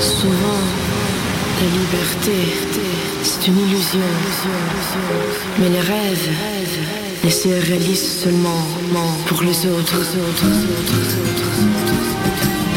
Souvent, la liberté, c'est une illusion. Mais les rêves ne se réalisent seulement pour les autres. to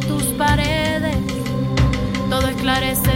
tus paredes. Todo esclarece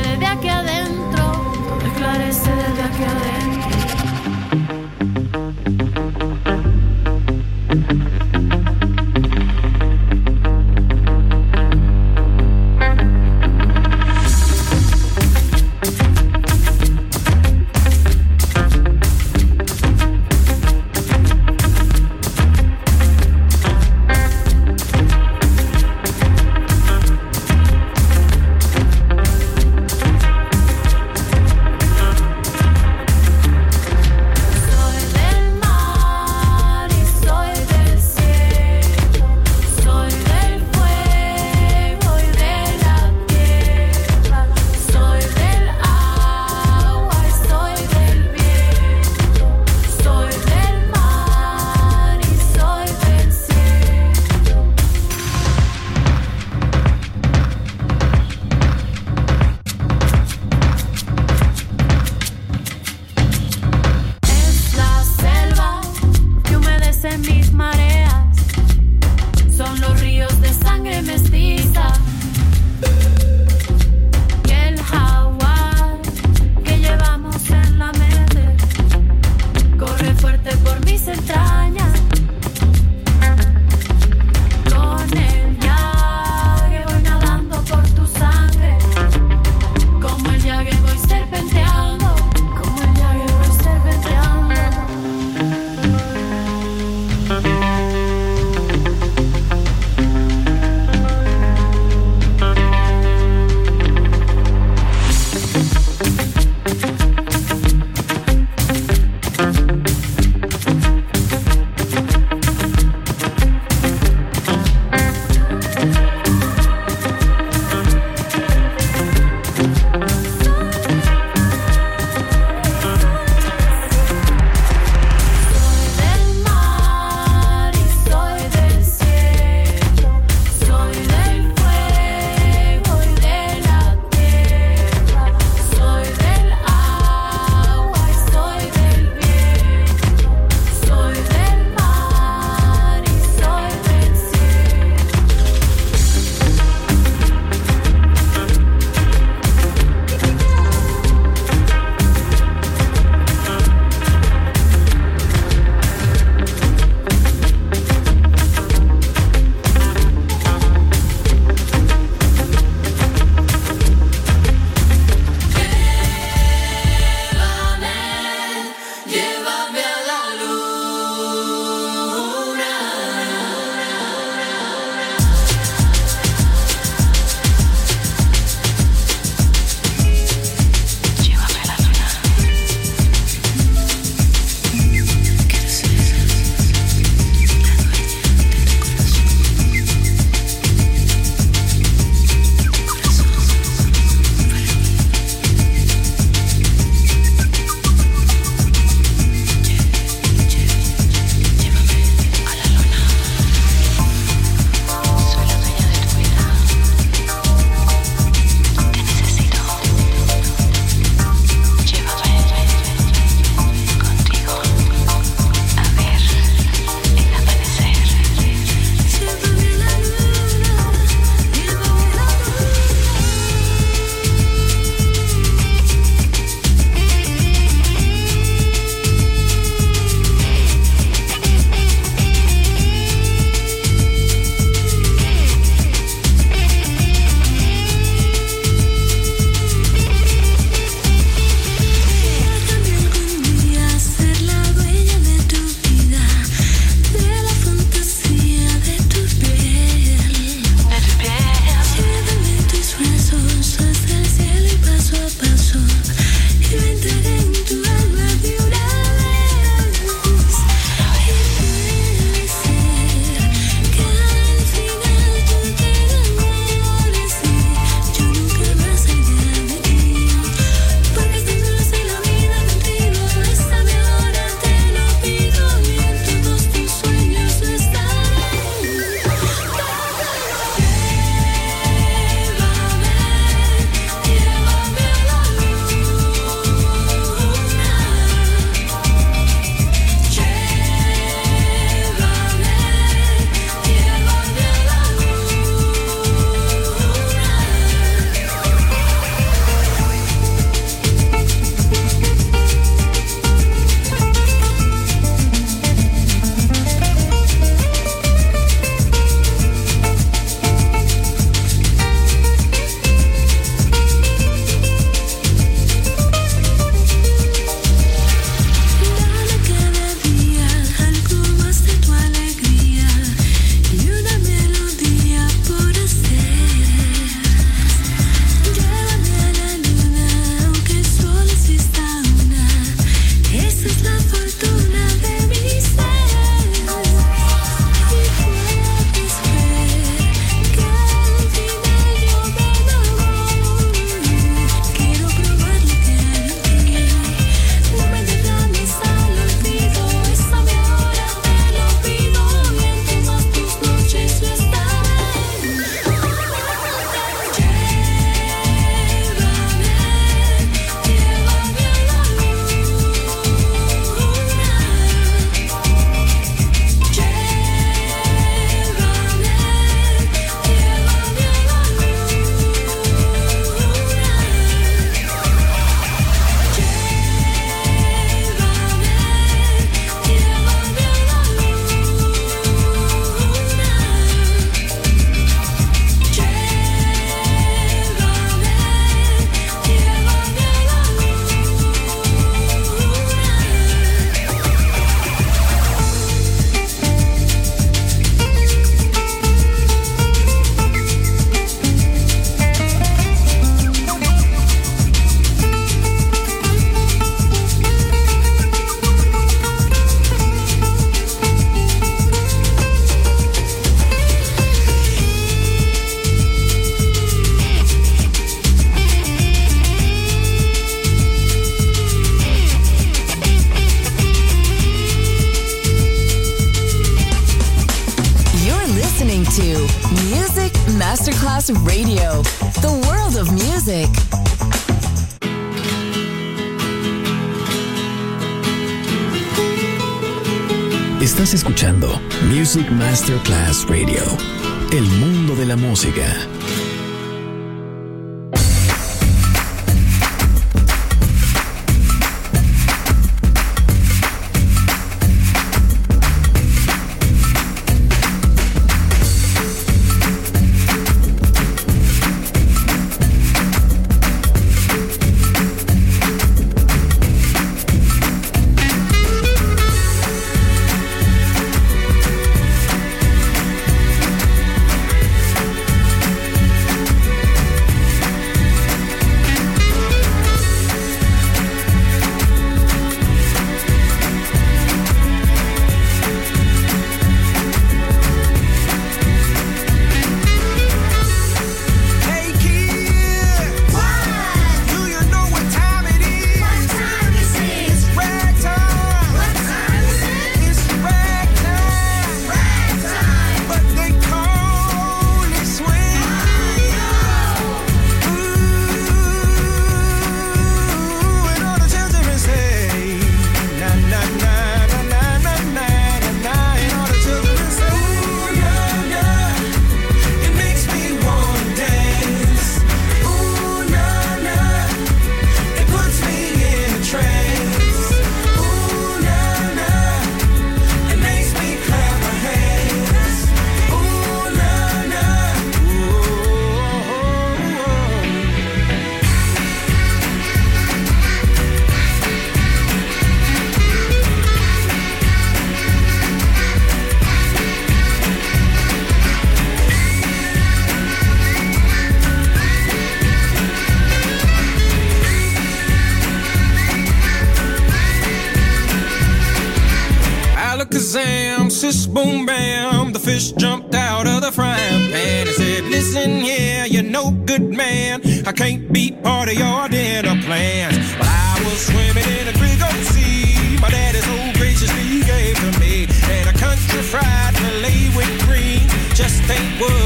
fish jumped out of the frying pan and said, Listen here, yeah, you're no good man. I can't be part of your dinner plans. But I was swimming in a big old sea. My daddy so graciously gave to me. And a country fried fillet with green just ain't worth.